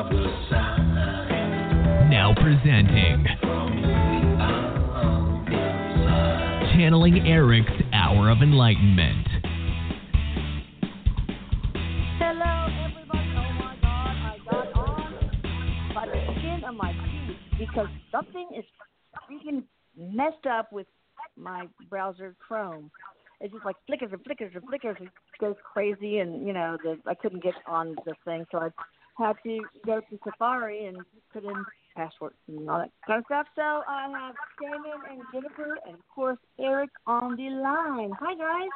other side. Now presenting Channeling Erik's Hour of Enlightenment. Hello, everybody. Oh my God, I got on by the skin of my teeth because something is freaking messed up with my browser Chrome. It just like flickers and flickers and flickers and goes crazy, and you know, the, I couldn't get on the thing, so I had to go to Safari and put in passwords and all that kind of stuff. So I have Jamin and Jennifer, and of course Erik on the line. Hi guys.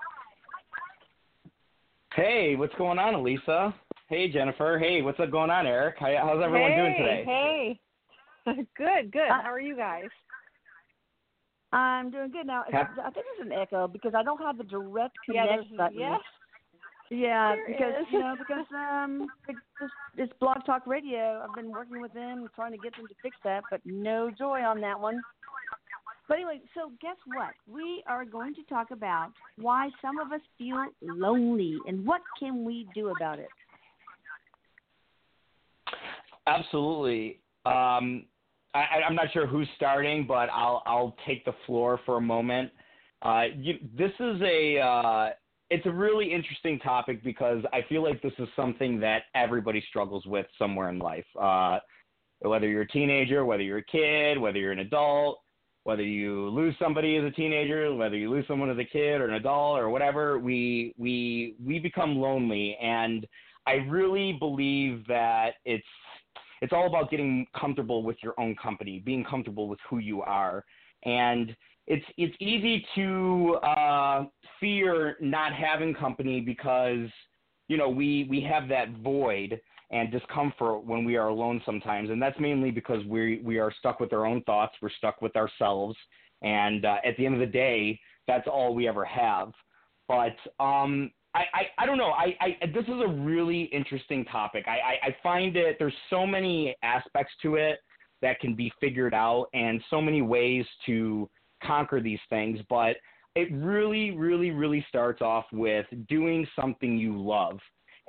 Hey, what's going on, Elisa? Hey, Jennifer. Hey, what's up going on, Erik? How, how's everyone hey, doing today? Hey, good, good. Uh, How are you guys? I'm doing good now. Hap- I think there's an echo because I don't have the direct Yeah, connect there's- button. yeah. Yeah, There because is. you know, because um, it's, this, this Blog Talk Radio, I've been working with them, trying to get them to fix that, but no joy on that one. But anyway, so guess what? We are going to talk about why some of us feel lonely and what can we do about it. Absolutely. Um, I, I- I'm not sure who's starting, but I'll I'll take the floor for a moment. Uh, you, this is a uh, it's a really interesting topic because I feel like this is something that everybody struggles with somewhere in life. Uh, whether you're a teenager, whether you're a kid, whether you're an adult, whether you lose somebody as a teenager, whether you lose someone as a kid or an adult or whatever, we we we become lonely and I really believe that it's it's all about getting comfortable with your own company, being comfortable with who you are. And it's it's easy to uh, fear not having company because you know we we have that void and discomfort when we are alone sometimes, and that's mainly because we we are stuck with our own thoughts, we're stuck with ourselves, and uh, at the end of the day, that's all we ever have. But um, I, I, I don't know. I, I this is a really interesting topic. I, I, I find it there's so many aspects to it that can be figured out, and so many ways to conquer these things. But it really, really, really starts off with doing something you love.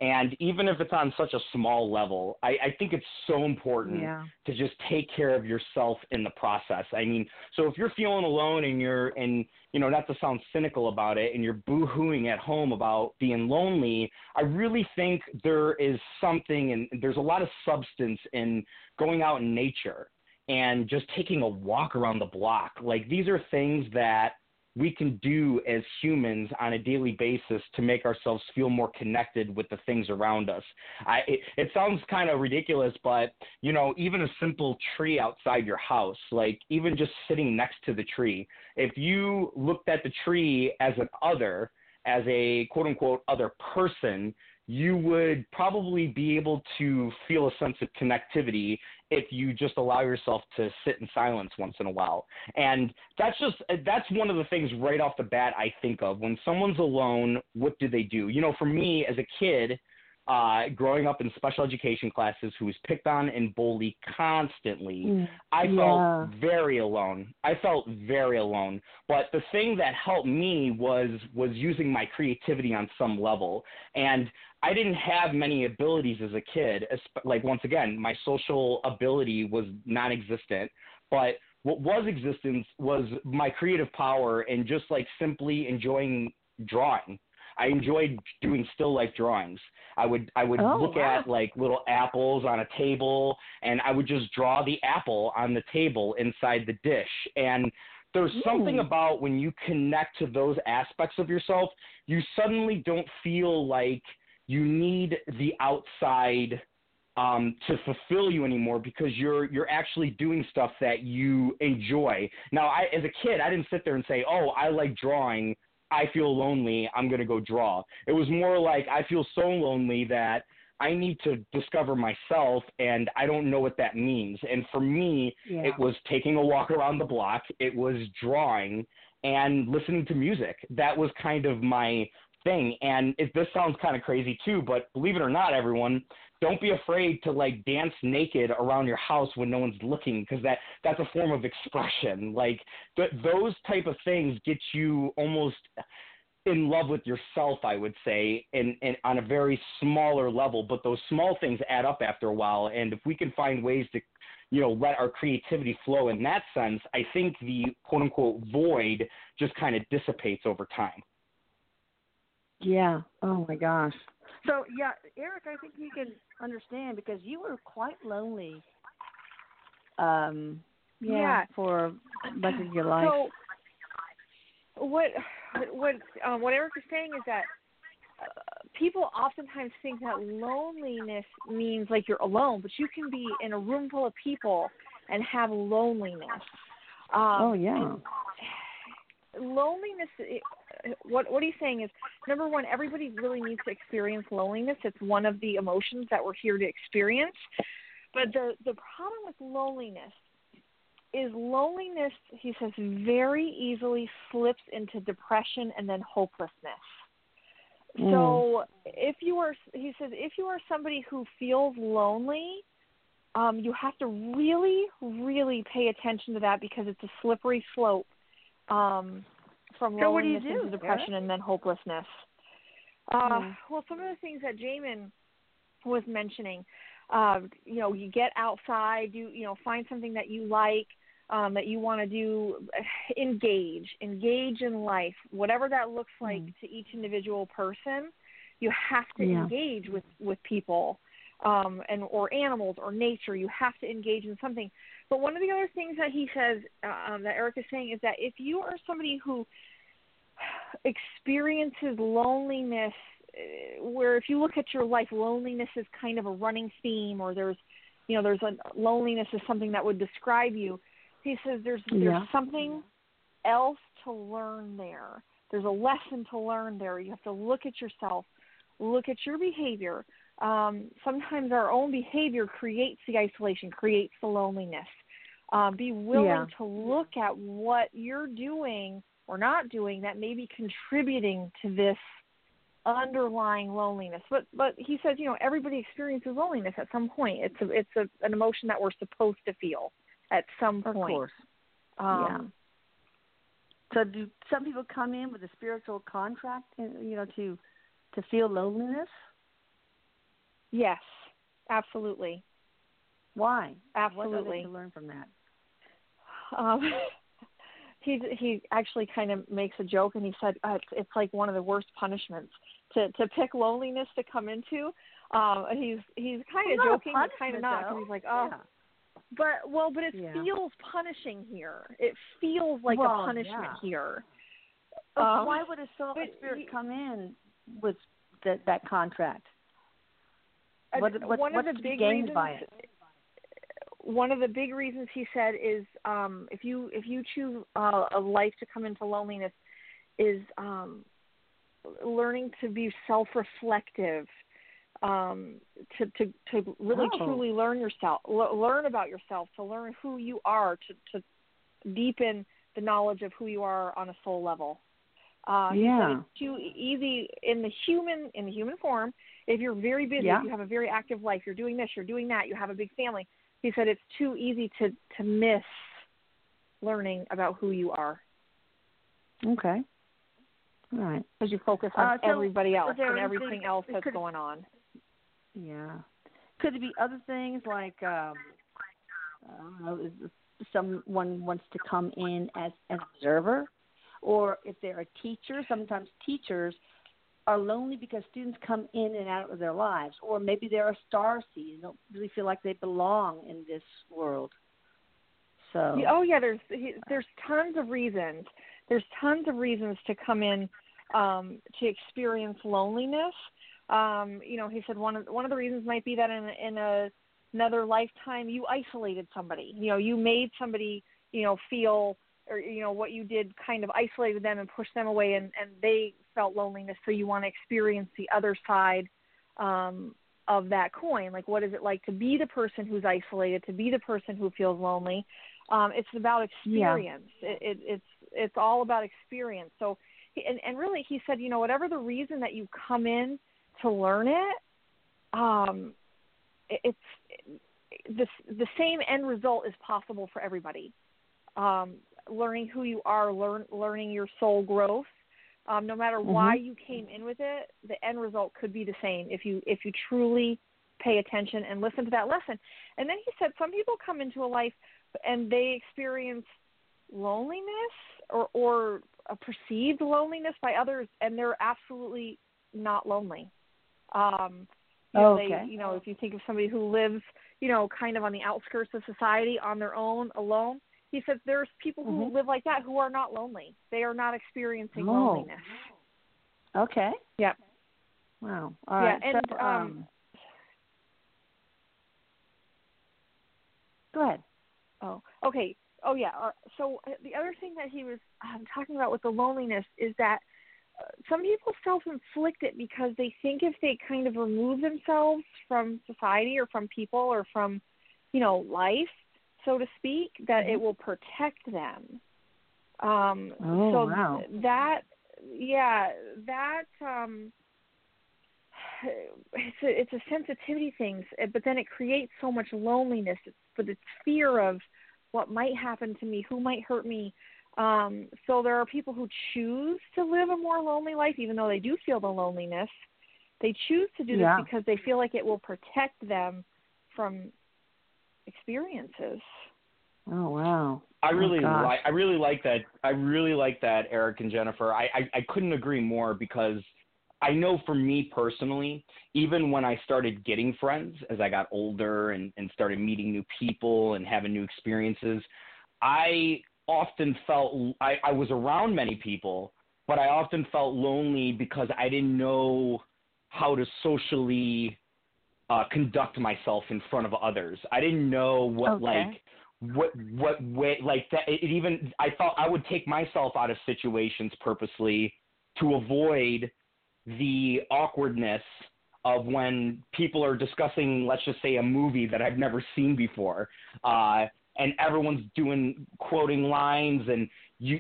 And even if it's on such a small level, I, I think it's so important Yeah. to just take care of yourself in the process. I mean, so if you're feeling alone and you're and you know, not to sound cynical about it, and you're boo-hooing at home about being lonely, I really think there is something and there's a lot of substance in going out in nature and just taking a walk around the block. Like these are things that we can do as humans on a daily basis to make ourselves feel more connected with the things around us. I, it, it sounds kind of ridiculous, but you know, even a simple tree outside your house, like even just sitting next to the tree, if you looked at the tree as an other, as a quote unquote other person, you would probably be able to feel a sense of connectivity if you just allow yourself to sit in silence once in a while. And that's just that's one of the things right off the bat I think of when someone's alone. What do they do? You know, for me as a kid, uh, growing up in special education classes, who was picked on and bullied constantly, I Yeah. felt very alone. I felt very alone. But the thing that helped me was was using my creativity on some level. And I didn't have many abilities as a kid. Like once again, my social ability was non-existent. But what was existence was my creative power and just like simply enjoying drawing. I enjoyed doing still life drawings. I would I would Oh, look wow. at like little apples on a table and I would just draw the apple on the table inside the dish. And there's something about when you connect to those aspects of yourself, you suddenly don't feel like you need the outside um, to fulfill you anymore because you're you're actually doing stuff that you enjoy. Now, I as a kid, I didn't sit there and say, "Oh, I like drawing. I feel lonely. I'm gonna go draw." It was more like I feel so lonely that I need to discover myself, and I don't know what that means. And for me, Yeah. it was taking a walk around the block. It was drawing and listening to music. That was kind of my thing. And it, this sounds kind of crazy too, but believe it or not, everyone, don't be afraid to like dance naked around your house when no one's looking because that that's a form of expression. Like th- those type of things get you almost in love with yourself, I would say, and, and on a very smaller level. But those small things add up after a while. And if we can find ways to, you know, let our creativity flow in that sense, I think the quote unquote void just kind of dissipates over time. Yeah. Oh my gosh. So yeah, Erik, I think you can understand because you were quite lonely. Um. Yeah. Yeah. For much of your life. So what what um, what Erik is saying is that uh, people oftentimes think that loneliness means like you're alone, but you can be in a room full of people and have loneliness. Um, oh yeah. loneliness what what he's saying is number one everybody really needs to experience loneliness. It's one of the emotions that we're here to experience. But the the problem with loneliness is loneliness he says very easily slips into depression and then hopelessness. Mm. so if you are he says if you are somebody who feels lonely um, you have to really, really pay attention to that because it's a slippery slope. Um, from So what do you do, into depression and then hopelessness. Uh, Mm. Well, some of the things that Jamin was mentioning, uh, you know, you get outside, you you know, find something that you like, um, that you want to do, engage, engage in life, whatever that looks like Mm. to each individual person. You have to Yeah. engage with with people um, and or animals or nature. You have to engage in something. But one of the other things that he says uh, um, that Erik is saying is that if you are somebody who experiences loneliness, uh, where if you look at your life, loneliness is kind of a running theme, or there's, you know, there's a loneliness is something that would describe you. He says there's there's Yeah. something else to learn there. There's a lesson to learn there. You have to look at yourself, look at your behavior. Um, sometimes our own behavior creates the isolation, creates the loneliness. Um, be willing Yeah. to look at what you're doing or not doing that may be contributing to this underlying loneliness. But but he says, you know, everybody experiences loneliness at some point. It's a it's a, an emotion that we're supposed to feel at some Of point. Of course. Um, So do some people come in with a spiritual contract, you know, to to feel loneliness? Yes, absolutely. Why? What Absolutely. to learn from that? um, he he actually kind of makes a joke, and he said uh, it's it's like one of the worst punishments to to pick loneliness to come into. Um, he's he's kind of Well, joking, but kind of not. though. He's like, oh, Yeah. but well, but it Yeah. feels punishing here. It feels like Well, a punishment yeah. here. Um, why would a soul spirit come in with that that contract? What, what, one what's of the big gained reasons, by it? One of the big reasons he said is um, if you if you choose uh, a life to come into loneliness, is um, learning to be self-reflective, um, to to to really Oh. truly learn yourself, l- learn about yourself, to learn who you are, to to deepen the knowledge of who you are on a soul level. Uh, Yeah. it's too easy in the human in the human form. If you're very busy, Yeah. if you have a very active life, you're doing this, you're doing that, you have a big family. He said it's too easy to to miss learning about who you are Okay. All right. because you focus on Uh, so everybody else and everything else that's could- going on. Yeah. Could it be other things like um I don't know, someone wants to come in as an observer? Or if they're a teacher, sometimes teachers are lonely because students come in and out of their lives. Or maybe they're a star seed and don't really feel like they belong in this world. So Oh yeah, there's there's tons of reasons. There's tons of reasons to come in um, to experience loneliness. Um, you know, he said one of one of the reasons might be that in in a another lifetime you isolated somebody. You know, you made somebody you know feel or you know what you did kind of isolated them and pushed them away, and and they felt loneliness. So you want to experience the other side um, of that coin. Like, what is it like to be the person who's isolated, to be the person who feels lonely? Um, it's about experience. It, it, it's it's all about experience. So, and and really, he said, you know, whatever the reason that you come in to learn it, um, it, it's the the same end result is possible for everybody. Um, learning who you are, learn learning your soul growth, Um, no matter why you came in with it, the end result could be the same if you if you truly pay attention and listen to that lesson. And then he said some people come into a life and they experience loneliness or or a perceived loneliness by others and they're absolutely not lonely. Um you know, Okay. they you know, if you think of somebody who lives, you know, kind of on the outskirts of society on their own, alone, he said there's people who Mhm. live like that who are not lonely. They are not experiencing Oh. loneliness. Okay. Yep. Wow. All Yeah, right. and, so, um, go ahead. Oh, okay. Oh, yeah. Uh, so uh, the other thing that he was um, talking about with the loneliness is that uh, some people self-inflict it because they think if they kind of remove themselves from society or from people or from, you know, life, so to speak, that it will protect them. Um, Oh, so wow. that, yeah, that. Um, it's a it's a sensitivity thing, but then it creates so much loneliness. It's, but it's fear of what might happen to me, who might hurt me. Um, so there are people who choose to live a more lonely life, even though they do feel the loneliness. They choose to do Yeah. this because they feel like it will protect them from experiences. Oh wow. I Oh, really gosh. like I really like that I really like that Erik and Jennifer. I, I I couldn't agree more because I know for me personally, even when I started getting friends as I got older and, and started meeting new people and having new experiences, I often felt I, I was around many people, but I often felt lonely because I didn't know how to socially uh, conduct myself in front of others. I didn't know what Okay. like what what way like that it even I thought I would take myself out of situations purposely to avoid the awkwardness of when people are discussing let's just say a movie that I've never seen before uh and everyone's doing quoting lines and you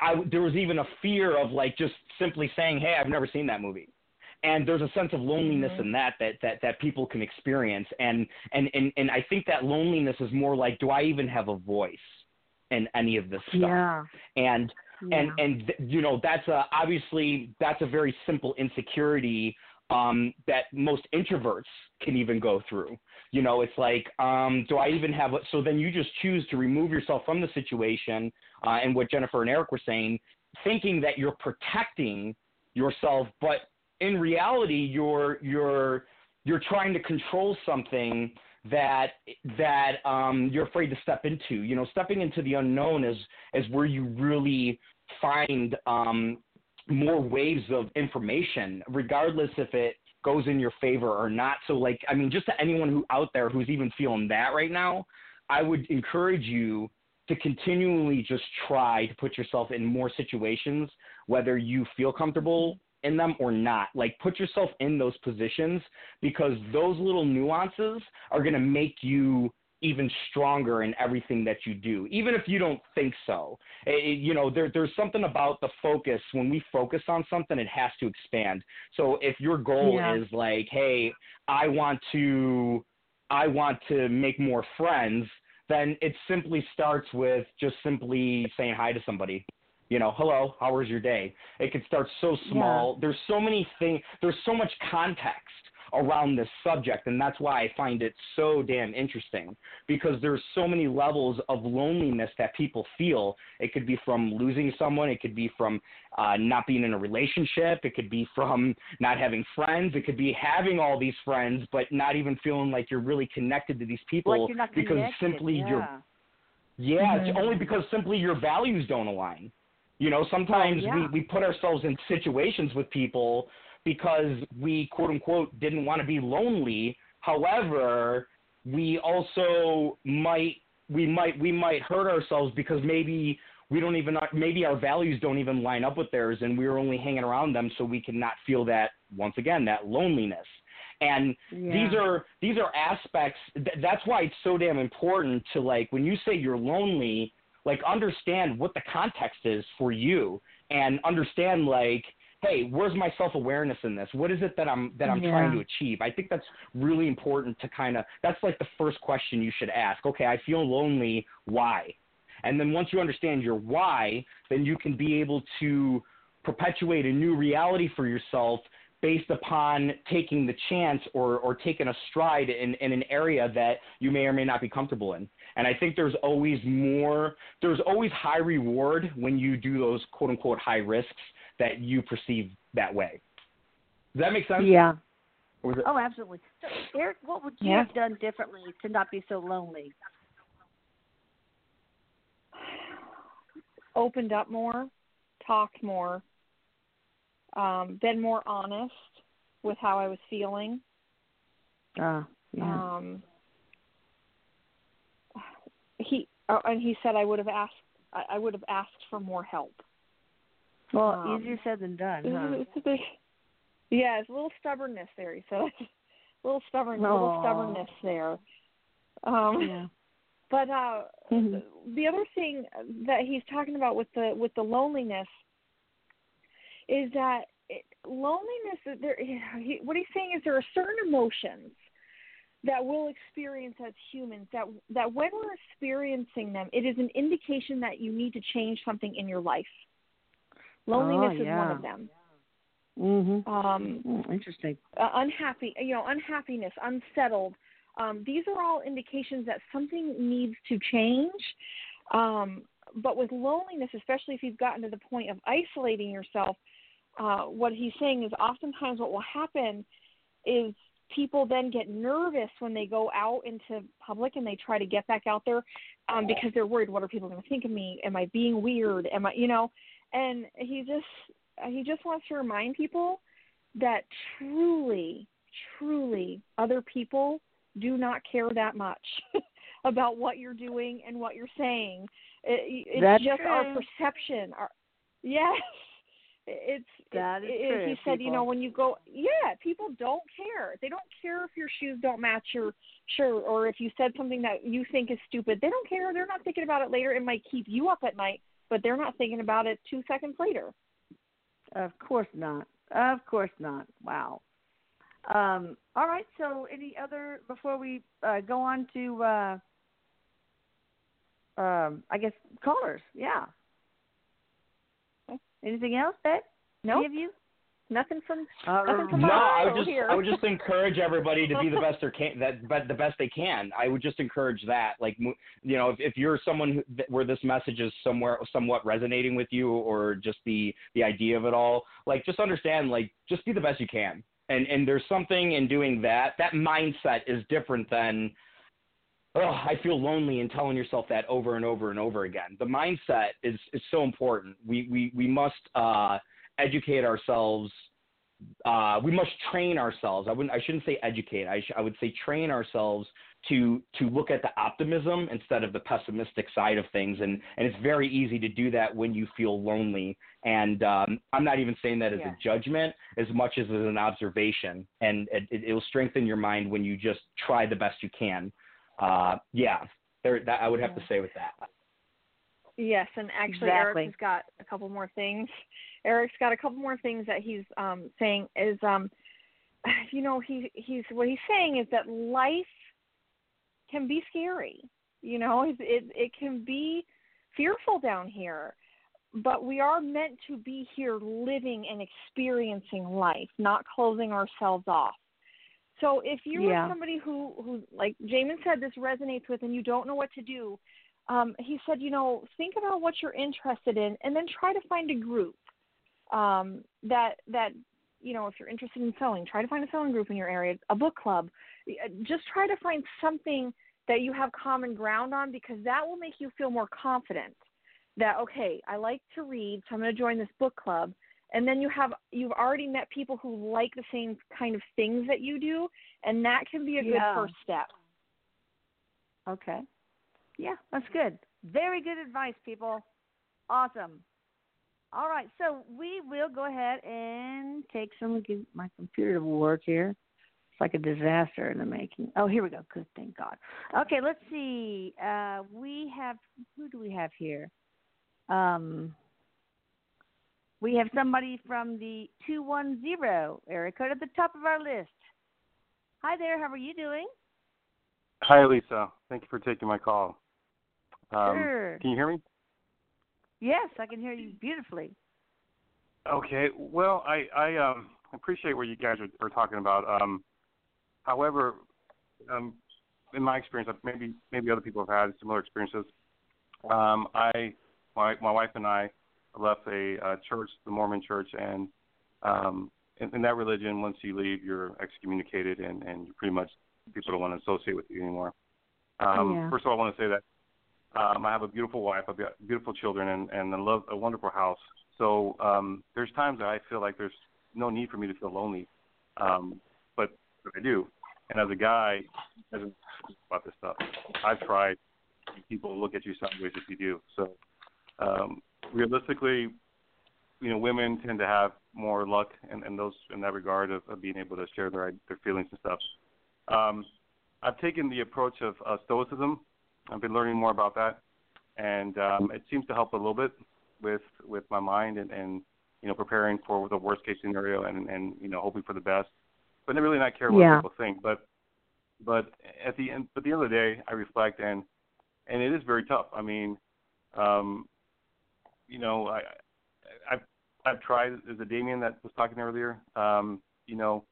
I there was even a fear of like just simply saying hey I've never seen that movie and there's a sense of loneliness in that that that that people can experience and and and and I think that loneliness is more like do I even have a voice in any of this stuff Yeah. and yeah. and and you know that's a obviously that's a very simple insecurity um that most introverts can even go through you know it's like um do i even have a- so then you just choose to remove yourself from the situation uh and what jennifer and erik were saying thinking that you're protecting yourself but in reality you're you're you're trying to control something that that um you're afraid to step into. You know stepping into the unknown is is where you really find um more waves of information regardless if it goes in your favor or not. So like i mean just to anyone who out there who's even feeling that right now i would encourage you to continually just try to put yourself in more situations whether you feel comfortable in them or not like put yourself in those positions because those little nuances are going to make you even stronger in everything that you do, even if you don't think so. Eh, eh, you know, there, there's something about the focus. When we focus on something, it has to expand. So if your goal Yeah. is like, hey, I want to, I want to make more friends, then it simply starts with just simply saying hi to somebody. You know, hello, how was your day? It can start so small. There's so many things. There's so much context around this subject and that's why I find it so damn interesting because there's so many levels of loneliness that people feel. It could be from losing someone, it could be from uh, not being in a relationship, it could be from not having friends, it could be having all these friends but not even feeling like you're really connected to these people like because simply yeah. you're yeah, it's only because simply your values don't align. You know, sometimes yeah. we, we put ourselves in situations with people because we quote unquote didn't want to be lonely. However, we also might we might we might hurt ourselves because maybe we don't even maybe our values don't even line up with theirs and we're only hanging around them so we can not feel that once again that loneliness. And Yeah. these are these are aspects th- that's why it's so damn important to like when you say you're lonely like understand what the context is for you and understand like hey where's my self-awareness in this? What is it that i'm that i'm trying to achieve? I think that's really important to kind of that's like the first question you should ask. Okay i feel lonely. Why? And then once you understand your why then you can be able to perpetuate a new reality for yourself based upon taking the chance or, or taking a stride in, in an area that you may or may not be comfortable in. And I think there's always more, there's always high reward when you do those quote unquote high risks that you perceive that way. Does that make sense? Yeah. Was it- Oh, absolutely. So, Erik, what would you Yeah. have done differently to not be so lonely? Opened up more, talked more, um, been more honest with how I was feeling. Uh, yeah. Um, uh, and he said I would have asked I, I would have asked for more help. well, um, easier said than done, huh? yeah, it's a little stubbornness there. He said, a little stubborn, little stubbornness there. Um, Yeah. But uh, Mhm. the other thing that he's talking about with the with the loneliness is that it, loneliness. There, he, what he's saying is there are certain emotions that we'll experience as humans that that when we're experiencing them, it is an indication that you need to change something in your life. Loneliness is one of them. Mhm. Um, Mm, interesting. uh, unhappy, you know, unhappiness, unsettled. Um, these are all indications that something needs to change. Um, but with loneliness, especially if you've gotten to the point of isolating yourself, uh, what he's saying is oftentimes what will happen is people then get nervous when they go out into public and they try to get back out there um, because they're worried what are people going to think of me? Am i being weird? Am i you know? And he just he just wants to remind people that truly truly other people do not care that much about what you're doing and what you're saying. It, it's That's just our perception our yes it's That is it, true, he said you know when you go yeah people don't care they don't care if your shoes don't match your shirt or if you said something that you think is stupid they don't care they're not thinking about it later it might keep you up at night but they're not thinking about it two seconds later Of course not. Of course not. Wow. Um, all right. So, any other before we uh, go on to, uh, um, I guess callers? Yeah. Anything else, Beck? no Any of you? nothing from All Nothing right. from No, I would just here. I would just encourage everybody to be the best they can that but the best they can. I would just encourage that. Like mo- you know, if, if you're someone who, that- where this message is somewhere somewhat resonating with you or just the the idea of it all, like just understand like just be the best you can. And and there's something in doing that. That mindset is different than oh, I feel lonely and telling yourself that over and over and over again. The mindset is is so important. We we we must uh educate ourselves uh, we must train ourselves. I wouldn't. I shouldn't say educate. I, sh- I would say train ourselves to to look at the optimism instead of the pessimistic side of things. And and it's very easy to do that when you feel lonely. And um, I'm not even saying that as Yeah. a judgment as much as as an observation. And it, it, it'll strengthen your mind when you just try the best you can. Uh, yeah, there. That I would have to say with that. Yes, and actually Exactly. Erik has got a couple more things. Erik's got a couple more things that he's um saying is um you know, he he's what he's saying is that life can be scary. You know, it it, it can be fearful down here. But we are meant to be here living and experiencing life, not closing ourselves off. So if you Yeah. somebody who who like Jamin said this resonates with and you don't know what to do, um, he said, you know, think about what you're interested in, and then try to find a group um, that that you know, if you're interested in sewing, try to find a sewing group in your area, a book club. Uh, Just try to find something that you have common ground on because that will make you feel more confident. That okay, I like to read, so I'm going to join this book club. And then you have you've already met people who like the same kind of things that you do, and that can be a good Yeah. first step. Okay. Yeah, that's good. Very good advice, people. Awesome. All right, so we will go ahead and take some. Give my computer to work here. It's like a disaster in the making. Oh, here we go. Good, thank God. Okay, let's see. Uh, we have who do we have here? Um, we have somebody from the two one zero area code at the top of our list. Hi there. How are you doing? Hi, Lisa. Thank you for taking my call. Um, sure. Can you hear me? Yes, I can hear you beautifully. Okay. Well, I I um appreciate what you guys are, are talking about. Um, however, um, in my experience, maybe maybe other people have had similar experiences. Um, I my my wife and I left a uh, church, the Mormon Church, and um, in, in that religion, once you leave, you're excommunicated, and and you pretty much people don't want to associate with you anymore. Um, Yeah. First of all, I want to say that um, I have a beautiful wife, I've got beautiful children, and and a, love, a wonderful house. So um, there's times that I feel like there's no need for me to feel lonely, um, but, but I do. And as a guy, as a, about this stuff, I've tried. People look at you sideways if you do. So um, realistically, you know, women tend to have more luck in, in those in that regard of, of being able to share their their feelings and stuff. Um, I've taken the approach of uh, stoicism. I've been learning more about that, and um, it seems to help a little bit with with my mind and, and you know preparing for the worst case scenario and and you know hoping for the best, but I really not care what Yeah. people think. But but at the end, but at the end of the day, I reflect and and it is very tough. I mean, um, you know, I I've I've tried. There's a Damien that was talking earlier. Um, you know,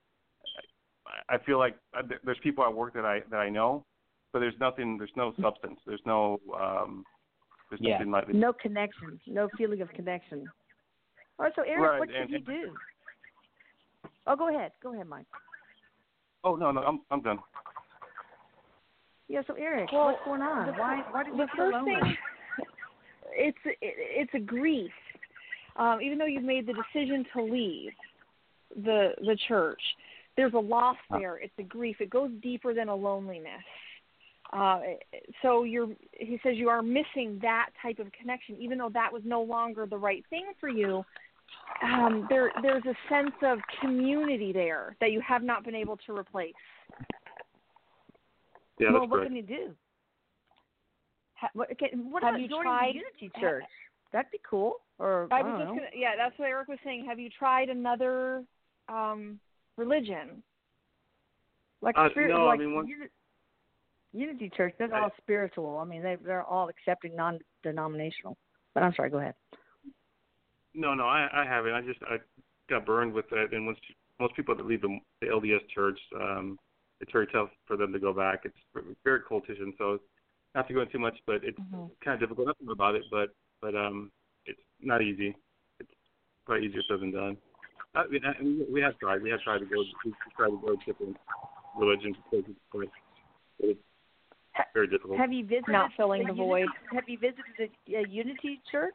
I, I feel like I, there's people at work that I that I know, but there's nothing. There's no substance. There's no. Um, there's Yeah. nothing like No connection, no feeling of connection. All right, so Erik, Right, what should and- he and- do? Oh, go ahead. Go ahead, Mike. Oh no, no, I'm I'm done. Yeah, so Erik, Well, what's going on? the why why do you the feel lonely? thing it's it, it's a grief um even though you've made the decision to leave the the church there's a loss there. It's a grief. It goes deeper than a loneliness. Uh so you're he says you are missing that type of connection. Even though that was no longer the right thing for you um there there's a sense of community there that you have not been able to replace. Yeah, that's well, what correct. can you do? Ha, what, okay, what Have about you joining tried- the Unity Church? That'd be cool. Or I I was don't just know. gonna, yeah, that's what Erik was saying. Have you tried another um religion? like Uh, spirit, no, I like mean, one- Uni- Unity Church. They're I- all spiritual. I mean, they they're all accepting non-denominational. But I'm sorry. Go ahead. No, no, I I haven't. I just I got burned with that, and once most people that leave the, the LDS church, um, it's very tough for them to go back. It's very cultish, and so not to go into too much, but it's Mhm. kind of difficult. to Nothing about it, but but um, it's not easy. It's probably easier said than done. I mean, I, we- we have tried. We have tried to go. We tried to go to different religions, places, but it's very difficult. Have you visited Not filling the the void. Unity, Have you visited the uh, Unity Church?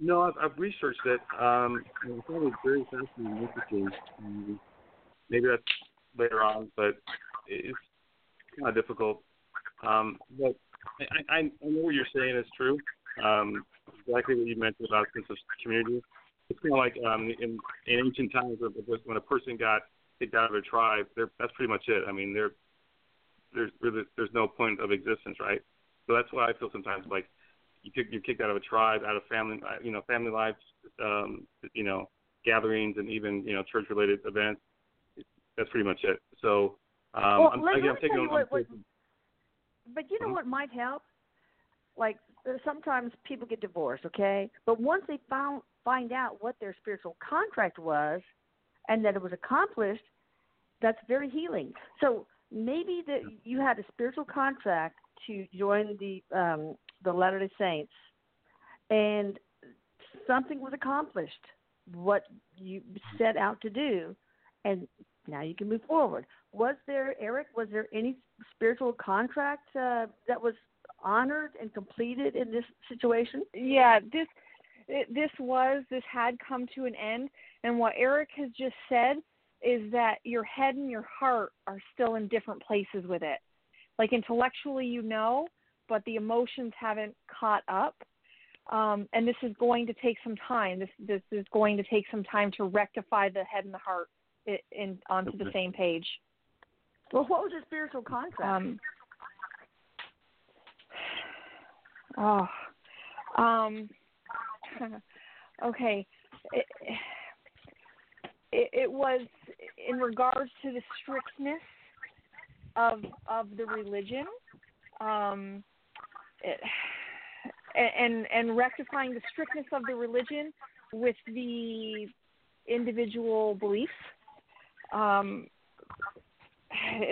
No, I've, I've researched it. Um, and I thought it very fascinating and interesting. Um, maybe that's later on, but it's kind of difficult. Um, but I, I, I know what you're saying is true. Um, exactly what you mentioned about sense of community. It's kind of like um, in, in ancient times when a person got kicked out of their tribe, that's pretty much it. I mean, they're, there's really there's no point of existence, right? So that's why I feel sometimes like you kick, you're kicked out of a tribe, out of family, uh, you know, family life, um, you know, gatherings, and even you know, church-related events. That's pretty much it. So, um, Well, I'm, let- again, let I'm taking. tell I'm what- what- taking- But you know Mhm. what might help? Like uh, sometimes people get divorced, okay? But once they found find out what their spiritual contract was and that it was accomplished, that's very healing. So maybe that you had a spiritual contract to join the um the Latter day Saints and something was accomplished, what you set out to do, and now you can move forward. Was there, Erik, was there any spiritual contract uh, that was honored and completed in this situation? Yeah, this it, this was this had come to an end, and what Erik has just said is that your head and your heart are still in different places with it. Like intellectually, you know, but the emotions haven't caught up. Um, and this is going to take some time. This this is going to take some time to rectify the head and the heart in, in onto the same page. Well, what was the spiritual contract? Um, oh, um, okay. It, it, it was in regards to the strictness of of the religion, um, it, and and rectifying the strictness of the religion with the individual beliefs, um,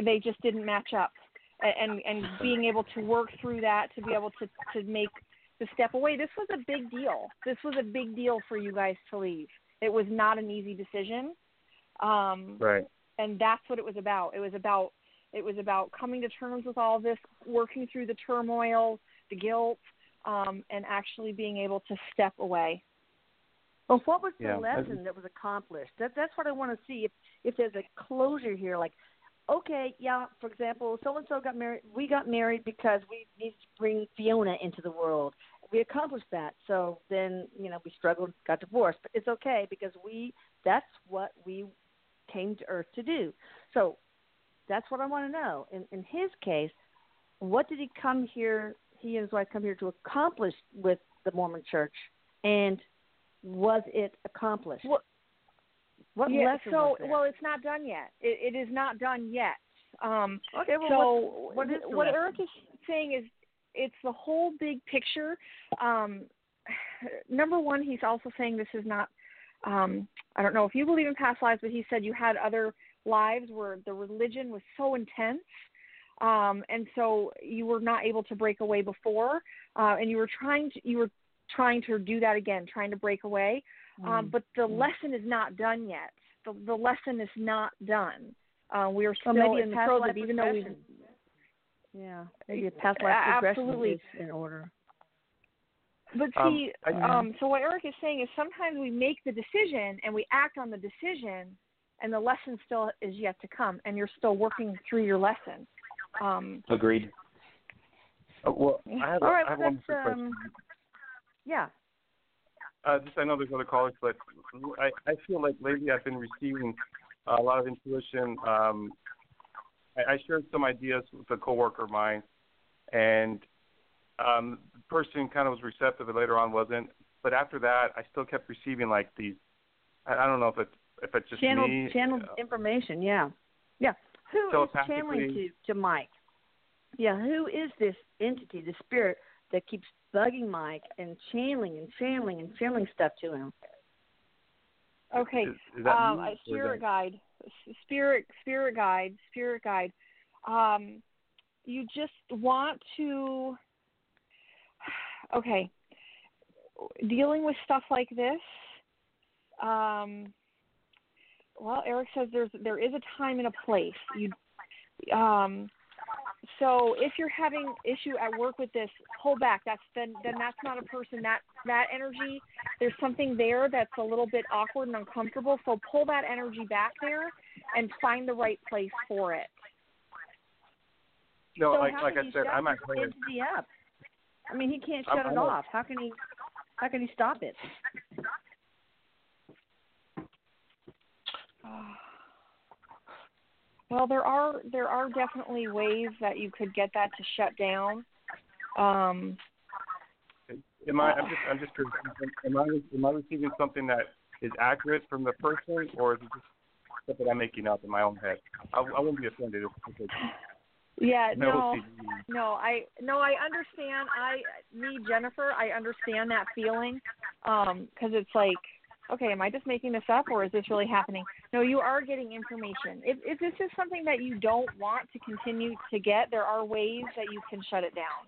they just didn't match up. And and being able to work through that to be able to to make the step away. This was a big deal. This was a big deal for you guys to leave. It was not an easy decision. Um, Right. and that's what it was about. It was about it was about coming to terms with all this, working through the turmoil, the guilt, um, and actually being able to step away. Well, what was the Yeah, I- lesson that was accomplished? That that's what I want to see. If if there's a closure here, like, okay, yeah, for example, so and so got married. We got married because we needed to bring Fiona into the world. We accomplished that. So then, you know, we struggled, got divorced, but it's okay because we that's what we came to Earth to do. So that's what I want to know. In in his case, what did he come here? He and his wife come here to accomplish with the Mormon Church, and was it accomplished? Well- what yeah, lesson so well, it's not done yet. It, it is not done yet. Um, okay, well, so what, what? Erik is saying is it's the whole big picture. Um, number one, he's also saying this is not. Um, I don't know if you believe in past lives, but he said you had other lives where the religion was so intense, um, and so you were not able to break away before, uh, and you were trying to you were trying to do that again, trying to break away. Um, but the Mm. lesson is not done yet. The, the lesson is not done. Uh, we are still Well, in the process, throes life even though we regression. Yeah, maybe a past life A- regression absolutely. is in order. But Um, see, I- um, so what Erik is saying is sometimes we make the decision and we act on the decision, and the lesson still is yet to come, and you're still working through your lesson. Um, Agreed. Uh, well, I have, All right, I have well, one that's, question. Yeah. Uh, just I know there's other callers, but I, I feel like lately I've been receiving a lot of intuition. Um, I, I shared some ideas with a coworker of mine, and um, the person kind of was receptive, and later on wasn't. But after that, I still kept receiving like these. I, I don't know if it's if it's just channeled me. channeled uh, information. Yeah, yeah. Who is channeling to to Mike? Yeah, who is this entity, the spirit that keeps bugging Mike and channeling and channeling and channeling stuff to him? okay, is, is um, a spirit guide, spirit, spirit guide, spirit guide. Um, you just want to, okay, dealing with stuff like this. Um, well, Erik says there's there is a time and a place. You, um, so if you're having issue at work with this, pull back. That's then then that's not a person. That that energy, there's something there that's a little bit awkward and uncomfortable. So pull that energy back there and find the right place for it. No, so like like I said, I'm actually. entity up. I mean, he can't I'm- shut it I'm a- off. How can he? How can he stop it? Ah. Well, there are there are definitely ways that you could get that to shut down. Um, Am I? I'm just. I'm just curious. Am I? Am I receiving something that is accurate from the person, or is it just stuff that I'm making up in my own head? I, I wouldn't be offended if if it's yeah, no, no, I no, I understand. I me Jennifer, I understand that feeling um cuz it's like okay, am I just making this up or is this really happening? No, you are getting information. If if this is something that you don't want to continue to get, there are ways that you can shut it down.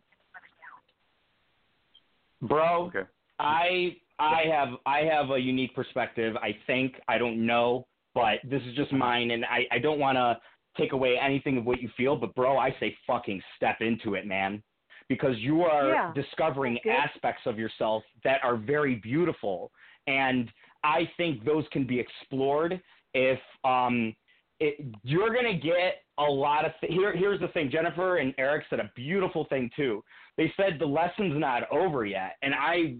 Bro, Okay. I I have I have a unique perspective. I think I don't know, but this is just mine, and I I don't want to take away anything of what you feel. But bro, I say fucking step into it, man, because you are Yeah, discovering aspects of yourself that are very beautiful, and I think those can be explored if um it, you're gonna get a lot of th- here. Here's the thing, Jennifer and Erik said a beautiful thing too. They said the lesson's not over yet, and I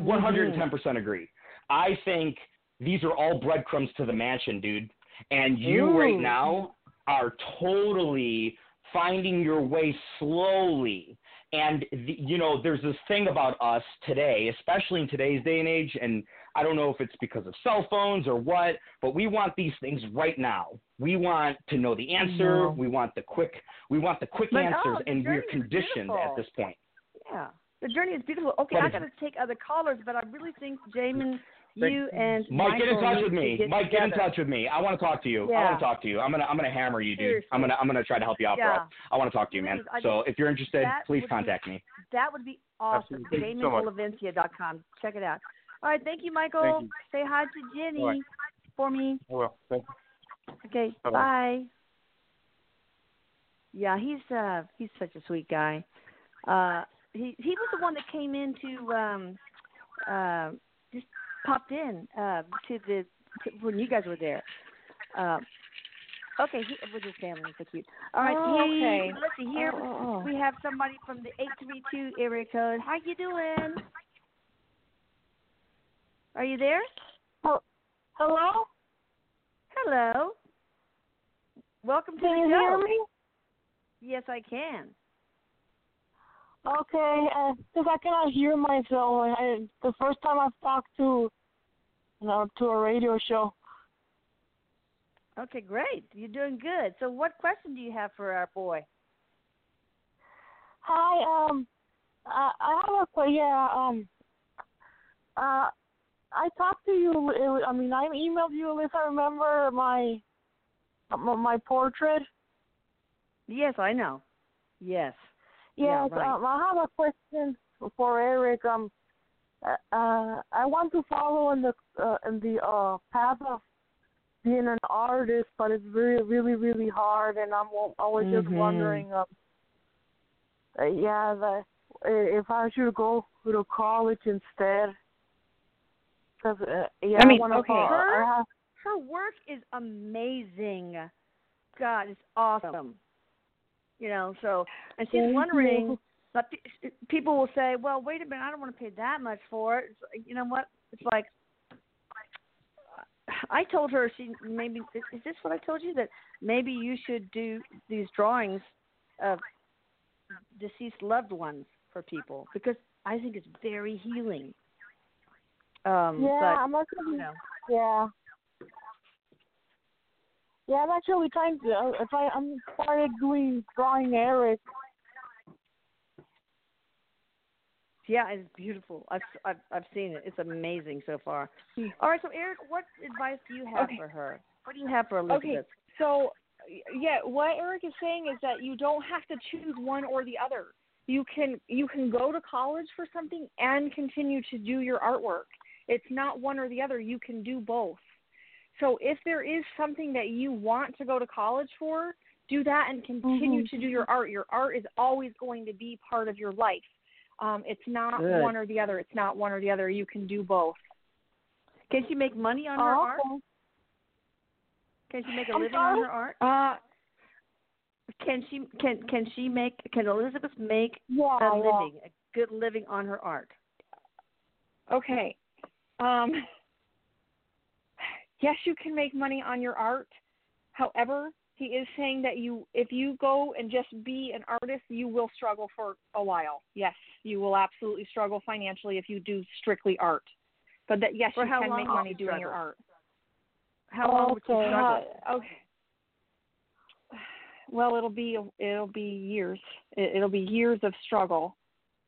110% agree. I think these are all breadcrumbs to the mansion, dude. And you right now are totally finding your way slowly. And the, you know, there's this thing about us today, especially in today's day and age, and I don't know if it's because of cell phones or what, but we want these things right now. We want to know the answer. No. We want the quick. We want the quick But, answers, oh, the and we're conditioned at this point. Yeah, the journey is beautiful. Okay, But I it's- got to take other callers, but I really think Jamin you and Mike, get in touch with need to me. get Mike, get in touch with me. I want to talk to you. I want to talk to you. I'm gonna I'm gonna hammer you, dude. Seriously. I'm gonna I'm gonna try to help you out, Yeah. bro. I want to talk to you, man. Please, So just- if you're interested, please would be- contact me. That would be awesome. Absolutely. Thank so Check it out. All right, thank you, Michael. Thank you. Say hi to Jenny All right. for me. Oh, well, thank you. Okay, Bye-bye. bye. Yeah, he's uh he's such a sweet guy. Uh he he was the one that came into um uh just popped in uh to the to, when you guys were there. Um Okay, he, with his family, so cute. All right, Oh, he, okay. let's see here. Oh, oh, oh. We have somebody from the eight three two area code. How you doing? Are you there? Hello? Hello. Welcome to Can the you hear me? Yes, I can. Okay, because I cannot hear myself. I, the first time I've talked to, you know, to a radio show. Okay, great. You're doing good. So, what question do you have for our boy? Hi, um, I, I have a question. Yeah, um, uh, I talked to you. it I mean, I emailed you if I remember my my portrait. Yes, I know. Yes. Yes, Yeah, right. um, I have a question for Erik. Um, uh, uh, I want to follow in the uh, in the uh, path of being an artist, but it's really, really, really hard. And I'm I was just wondering, um, uh, yeah, the, if I should go to college instead. Because uh, yeah, I mean, want to okay. follow. Her? Have, Her work is amazing. God, it's awesome. You know, so and she's Thank wondering. you. But people will say, "Well, wait a minute, I don't want to pay that much for it." Like, you know what? It's like I told her she maybe is is this what I told you that maybe you should do these drawings of deceased loved ones for people because I think it's very healing. Um, yeah, but I'm actually you know, Yeah. Yeah, I'm actually trying to. Uh, if I, I'm started doing drawing Erik. yeah, it's beautiful. I've I've I've seen it. It's amazing so far. All right, so Erik, what advice do you have Okay. for her? What do you have for Elizabeth? Okay, So, yeah, what Erik is saying is that you don't have to choose one or the other. You can you can go to college for something and continue to do your artwork. It's not one or the other. You can do both. So if there is something that you want to go to college for, do that and continue Mhm. to do your art. Your art is always going to be part of your life. Um, it's not Good. one or the other. It's not one or the other. You can do both. Can she make money on her art? Can she make a living on her art? Uh, Can she can can she make can Elizabeth make a living, a good living on her art? Okay. Um, yes, you can make money on your art. However, he is saying that you, if you go and just be an artist, you will struggle for a while. Yes, you will absolutely struggle financially if you do strictly art. But that yes, For you can make money you doing your art. How long would you Okay. struggle? Uh, okay. Well, it'll be it'll be years. It, it'll be years of struggle.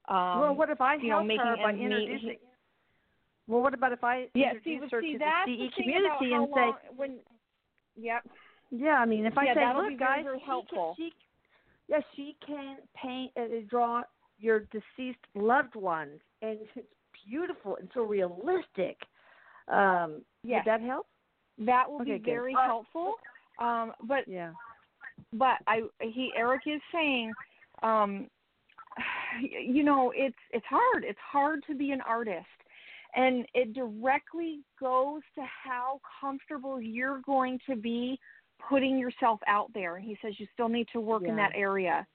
Um, well, what if I you know, help making her by ends meet. Well, what about if I yeah, see, introduce her see, to the CE community and say, when, yep, Yeah, I mean, if I Yeah, say, look, be very, guys, very she she, yeah, she can paint, uh, draw your deceased loved ones, and it's beautiful and so realistic. Um. Would that help? that will Okay, be good. very Uh, helpful. Um, but Yeah. but I he Erik is saying, um, you know, it's it's hard. It's hard to be an artist, and it directly goes to how comfortable you're going to be putting yourself out there. And he says you still need to work in that area.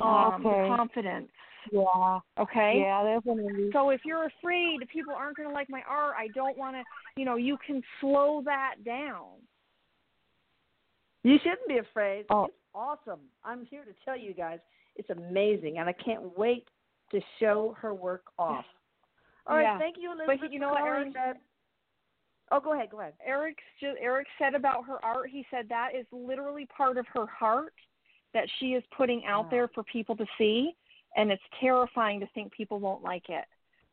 Um, Okay. confidence. Yeah. Okay. Yeah, definitely. So if you're afraid people aren't going to like my art, I don't want to, you know, you can slow that down. You shouldn't be afraid. Oh. It's awesome. I'm here to tell you guys it's amazing, and I can't wait to show her work off. All right, Yeah. thank you, But Elizabeth. you know what, Erin? that. Oh, go ahead, go ahead. Erik's just, Erik said about her art. He said that is literally part of her heart that she is putting out Wow. there for people to see, and it's terrifying to think people won't like it.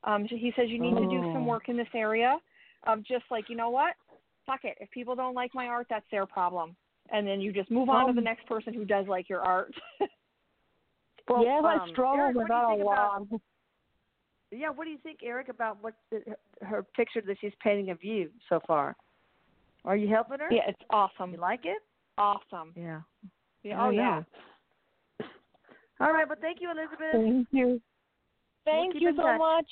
Um, so he says you need to do some Oh. work in this area of just like you know what, fuck it. If people don't like my art, that's their problem. And then you just move on to the Um, next person who does like your art. Well, yes, um, I struggle Erik, with what do you that a think about- lot. Yeah, what do you think, Erik, about what the, her picture that she's painting of you so far? Are you helping her? yeah, it's awesome. You like it? Awesome. Yeah. Yeah, I oh yeah. know. All right. Well, thank you, Elizabeth. Thank you. Thank keep you so touch. much.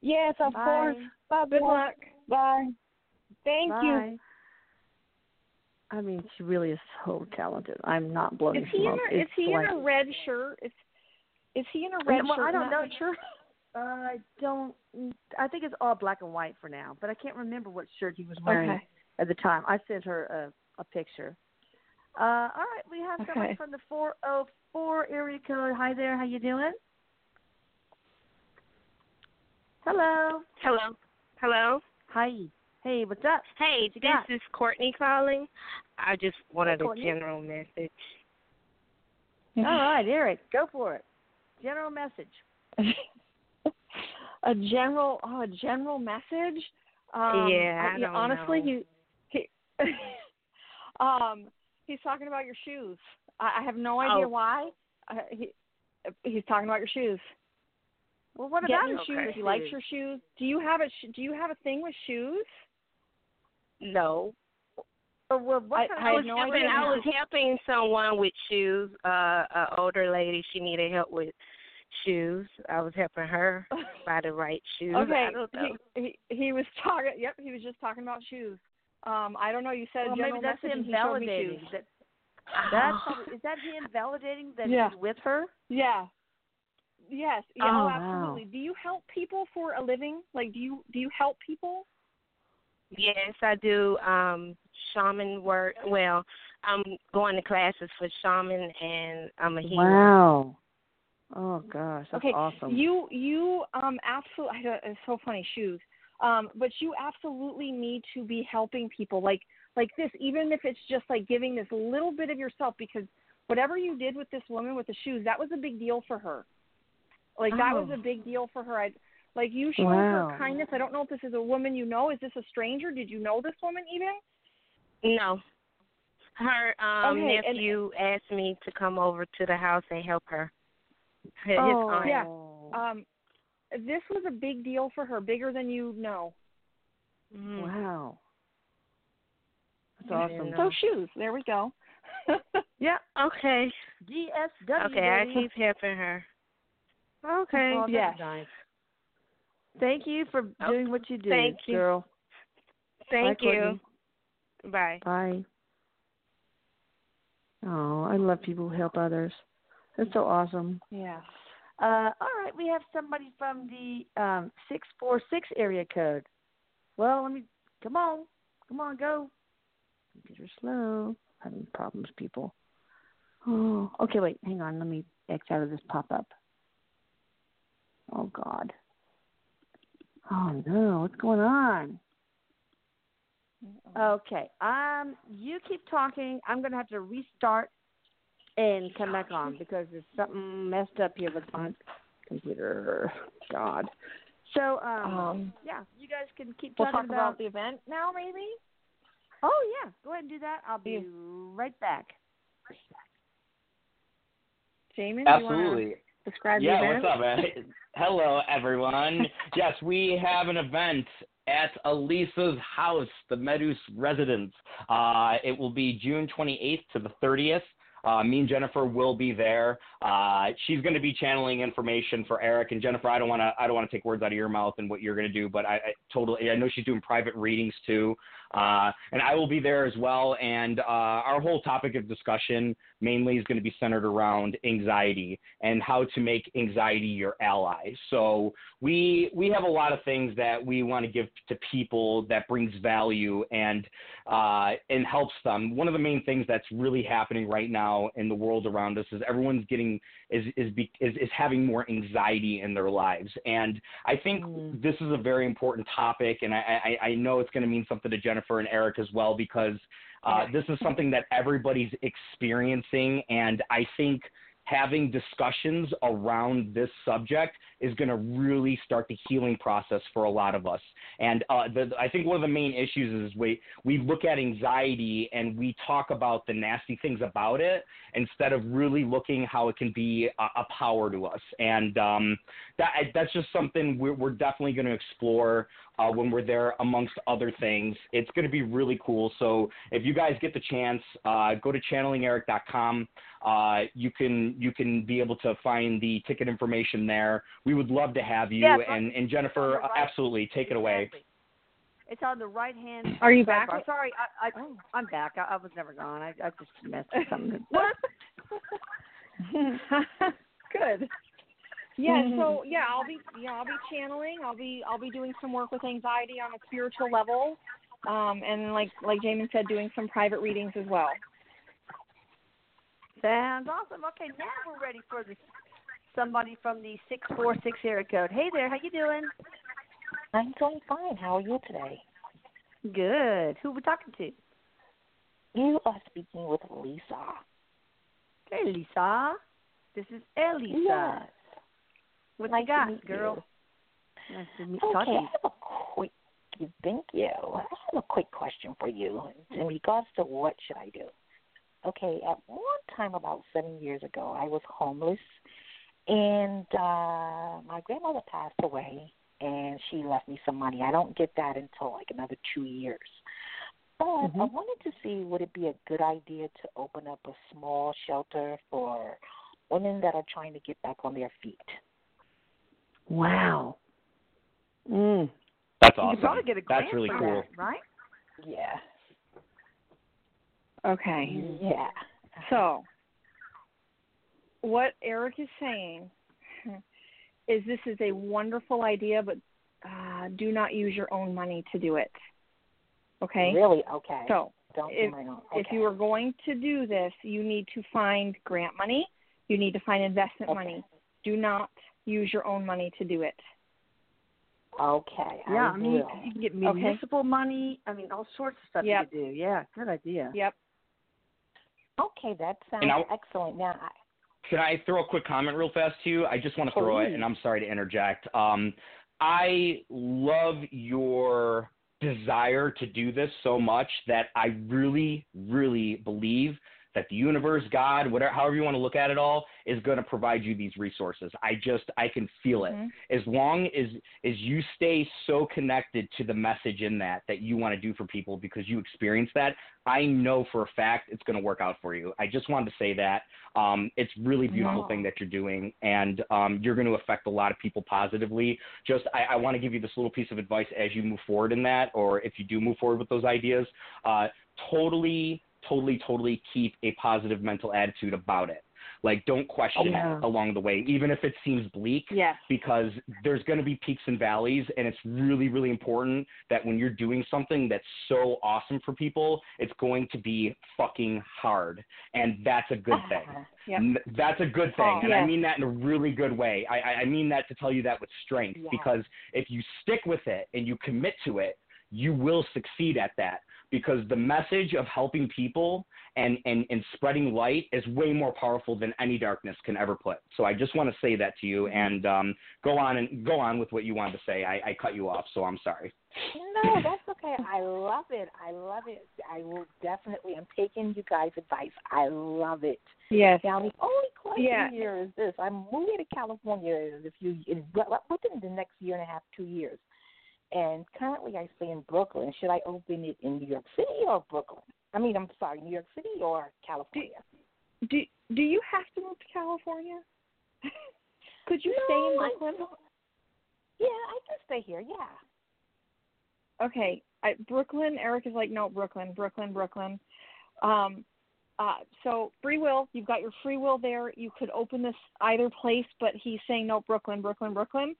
Yes, of Bye. course. Bye. Good luck. Bye. Thank you. Bye. I mean, she really is so talented. I'm not blowing Is he in a is he like, in a red shirt? Is is he in a red well, shirt I don't in know. that picture? I don't. I think it's all black and white for now, but I can't remember what shirt he was wearing Okay. at the time. I sent her a, a picture. Uh, all right, we have someone from the 404 area code. Hi there, how you doing? Hello. Hello. Hello. Hi. Hey, what's up? Hey, What this got? is Courtney calling. I just wanted a general message. All right, Erik, go for it. General message. a general oh, a general message. Um, Yeah, I I- don't honestly, know. he he um he's talking about your shoes. I, I have no idea Oh. why. Uh, he he's talking about your shoes. Well, what about your your shoes. shoes? He likes your shoes. Do you have a sh- Do you have a thing with shoes? No. Well, what I- I I was no helping. I was helping someone with shoes, uh an older lady, she needed help with shoes. I was helping her buy the right shoes. Okay, I don't know. he, he he was talking. Yep, he was just talking about shoes. Um, I don't know. You said well, general maybe that's message. him he showed me validating. shoes. That, that's probably, is that him validating that Yeah. he's with her? Yeah. Yes. Yeah, Oh, oh, wow. absolutely. Do you help people for a living? Like, do you do you help people? Yes, I do um shaman work. Well, I'm going to classes for shaman and I'm a healer. Wow. Oh gosh, that's okay. awesome. You you um absolutely. It's so funny shoes. Um, but you absolutely need to be helping people like like this, even if it's just like giving this little bit of yourself, because whatever you did with this woman with the shoes, that was a big deal for her. Like that was Oh. a big deal for her. I like you showed Wow. her kindness. I don't know if this is a woman you know. Is this a stranger? Did you know this woman even? No. Her um Okay, and- nephew asked me to come over to the house and help her. His oh, aunt. yeah. Um, this was a big deal for her, bigger than you know. Mhm. Wow. That's awesome. didn't. So shoes. There we go. Yeah. Okay. DSW. Okay, I keep helping her. Okay. Oh, that's Yes. nice. Thank you for Oh, doing what you do, thank you. girl. Thank Bye, you. Courtney. Bye. Bye. Oh, I love people who help others. That's so awesome. Yeah. Uh, all right, we have somebody from the um, six four six area code. Well, let me come on, come on, go. Computer slow, having problems, people. Oh, okay, wait, hang on. Let me X out of this pop up. Oh God. Oh no, what's going on? Okay, um, you keep talking. I'm gonna have to restart and come back on because there's something messed up here with my computer. God. So, um, Um, yeah, you guys can keep we'll talking talk about the event now, maybe. Oh yeah, go ahead and do that. I'll be right back. Jamin, do you Absolutely. describe yeah, the event? what's up? man? Hello, everyone. yes, we have an event at Elisa's house, the Medhus residence. Uh, it will be June 28th to the 30th. Uh, me and Jennifer will be there. Uh, she's going to be channeling information for Erik and Jennifer. I don't want to. I don't want to take words out of your mouth and what you're going to do, but I, I totally. I know she's doing private readings too, uh, and I will be there as well. And uh, our whole topic of discussion mainly is going to be centered around anxiety and how to make anxiety your ally. So we we have a lot of things that we want to give to people that brings value and uh, and helps them. One of the main things that's really happening right now in the world around us is everyone's getting is is be, is, is having more anxiety in their lives, and I think Mm. this is a very important topic, and I I, I know it's going to mean something to Jennifer and Erik as well because uh, this is something that everybody's experiencing, and I think having discussions around this subject is going to really start the healing process for a lot of us. And uh, the, I think one of the main issues is we we look at anxiety and we talk about the nasty things about it instead of really looking how it can be a, a power to us. And um, that that's just something we're, we're definitely going to explore uh, when we're there, amongst other things. It's going to be really cool. So if you guys get the chance, uh, go to channelingerik.com. Uh, you can you can be able to find the ticket information there. We would love to have you Yes, and and Jennifer, right. absolutely take it away. Exactly. It's on the right hand. Are you back? Sorry, I, I Oh. I'm back. I, I was never gone. I, I just messed with something. Good. Yeah, so yeah, I'll be yeah, I'll be channeling. I'll be I'll be doing some work with anxiety on a spiritual level. Um and like like Jamin said, doing some private readings as well. Sounds awesome. Okay, now we're ready for the somebody from the six four six area code. Hey there, how you doing? I'm doing fine. How are you today? Good. Who we talking to? You are speaking with Lisa. Hey, Lisa. This is Elisa. Yes. What nice you got, to meet girl? Nice to meet Okay, I you. have a quick. Thank you. I have a quick question for you in regards to what should I do. Okay, at one time about seven years ago, I was homeless, and uh my grandmother passed away, and she left me some money. I don't get that until like another two years. But I wanted to see would it be a good idea to open up a small shelter for women that are trying to get back on their feet. Wow. Mm. That's You awesome. could probably get a grant That's really for cool. that, right? Yeah. Okay. Yeah. So, what Erik is saying is this is a wonderful idea, but uh, do not use your own money to do it. Okay? Really? Okay. So, don't if, do my own. if you are going to do this, you need to find grant money, you need to find investment Okay. money. Do not use your own money to do it. Okay. Yeah, I, I mean, will. you can get Okay. municipal money. I mean, all sorts of stuff Yep. you can do. Yeah, good idea. Yep. Okay, that sounds And I- excellent. Now, I, Can I throw a quick comment real fast to you? I just want to throw it, and I'm sorry to interject. Um, I love your desire to do this so much that I really, really believe that the universe, God, whatever, however you want to look at it all, is going to provide you these resources. I just, I can feel it. Mhm. As long as as you stay so connected to the message in that that you want to do for people because you experience that, I know for a fact it's going to work out for you. I just wanted to say that um, it's really beautiful Wow. thing that you're doing, and um, you're going to affect a lot of people positively. Just I, I want to give you this little piece of advice as you move forward in that, or if you do move forward with those ideas. Uh, totally, totally, totally keep a positive mental attitude about it. Like, don't question Yeah. it along the way, even if it seems bleak Yes. because there's going to be peaks and valleys and it's really really important that when you're doing something that's so awesome for people it's going to be fucking hard and that's a good thing uh-huh. Yep. That's a good thing Oh, and i mean that in a really good way i I- mean that to tell you that with strength because if you stick with it and you commit to it you will succeed at that because the message of helping people and, and, and spreading light is way more powerful than any darkness can ever put. So I just want to say that to you and um, go on and go on with what you wanted to say. I, I cut you off, so I'm sorry. no, that's okay. I love it. I love it. I will definitely. I'm taking you guys' advice. I love it. Yes. Now, the only question Yeah. here is this: I'm moving to California in a few in, within the next year and a half, two years, and currently I stay in Brooklyn. Should I open it in New York City or Brooklyn? I mean, I'm sorry, New York City or California? Do Do you have to move to California? Could you stay in No, I Brooklyn? Yeah, I can stay here. Yeah. okay, I, Brooklyn. Erik is like, no, Brooklyn, Brooklyn, Brooklyn. Um, uh, so free will. You've got your free will there. You could open this either place, but he's saying no, Brooklyn, Brooklyn, Brooklyn.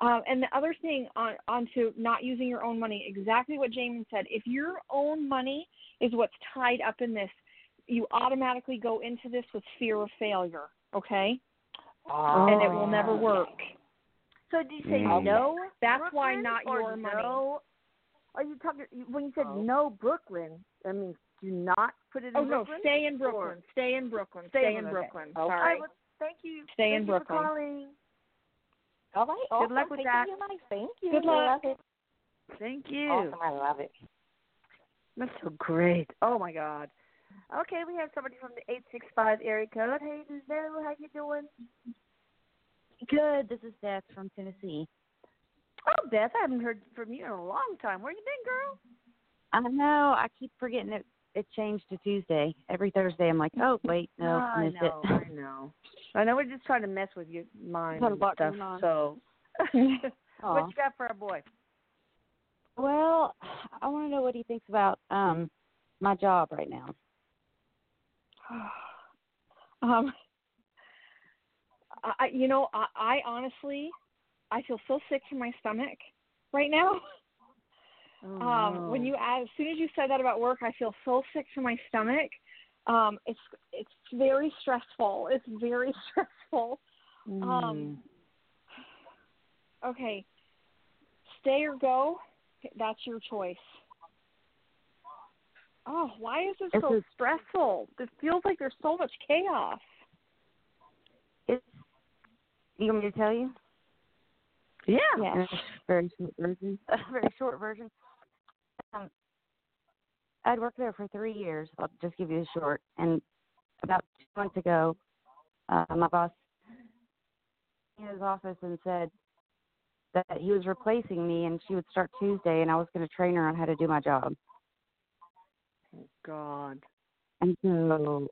Um, and the other thing on onto not using your own money, exactly what Jamin said. If your own money is what's tied up in this, you automatically go into this with fear of failure. Okay, and it will never work. So do you say Mm. no? That's Brooklyn, why not your money. no? Are you talking when you said Oh. no Brooklyn? I mean, do not put it in Oh no, stay in Or- Brooklyn. Stay in Brooklyn. Stay Stay in in Brooklyn. Brooklyn. Okay. Sorry. I would- Thank you. Stay Thank in you Brooklyn. For calling. All right. Good awesome. luck with Thank that. You, nice. Thank you. Good luck. Love it. Thank you. Awesome. I love it. That's so great. Oh my God. Okay, we have somebody from the eight six five area code. Hey, Lizelle, how you doing? Good. This is Beth from Tennessee. Oh, Beth, I haven't heard from you in a long time. Where you been, girl? I know. I keep forgetting it. It changed to Tuesday. Every Thursday, I'm like, oh wait, no, I missed know, it. I know. I know. We're just trying to mess with your mind and stuff. So, what you got for our boy? Well, I want to know what he thinks about um my job right now. um, I, you know, I, I honestly, I feel so sick to my stomach right now. Oh, um, when you add, as soon as you said that about work, I feel so sick to my stomach. Um, it's it's very stressful. It's very stressful. Mm. Um, okay, stay or go. That's your choice. Oh, why is this This so is- stressful? It feels like there's so much chaos. It's you want me to tell you? Yeah. And it's a very short version. Very short version. Um, I'd worked there for three years. I'll just give you a short. And about two months ago, uh, my boss came in his office and said that he was replacing me, and she would start Tuesday, and I was going to train her on how to do my job. Oh, God. And so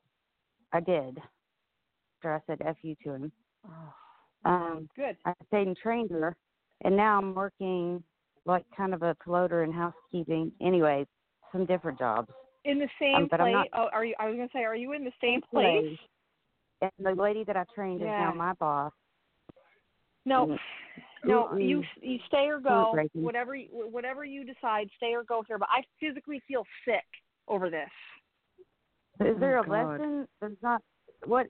I did. After I said "f you" to him. Oh. Um, Good. I stayed and trained her, and now I'm working like kind of a floater in housekeeping. Anyway, some different jobs. In the same Um, but I'm place. not- Oh, are you? I was gonna say, are you in the same Place. place? And the lady that I trained is now my boss. No, no. You you stay or go. Whatever you, whatever you decide, stay or go here. But I physically feel sick over this. Is there Oh, a God. lesson? There's not. What?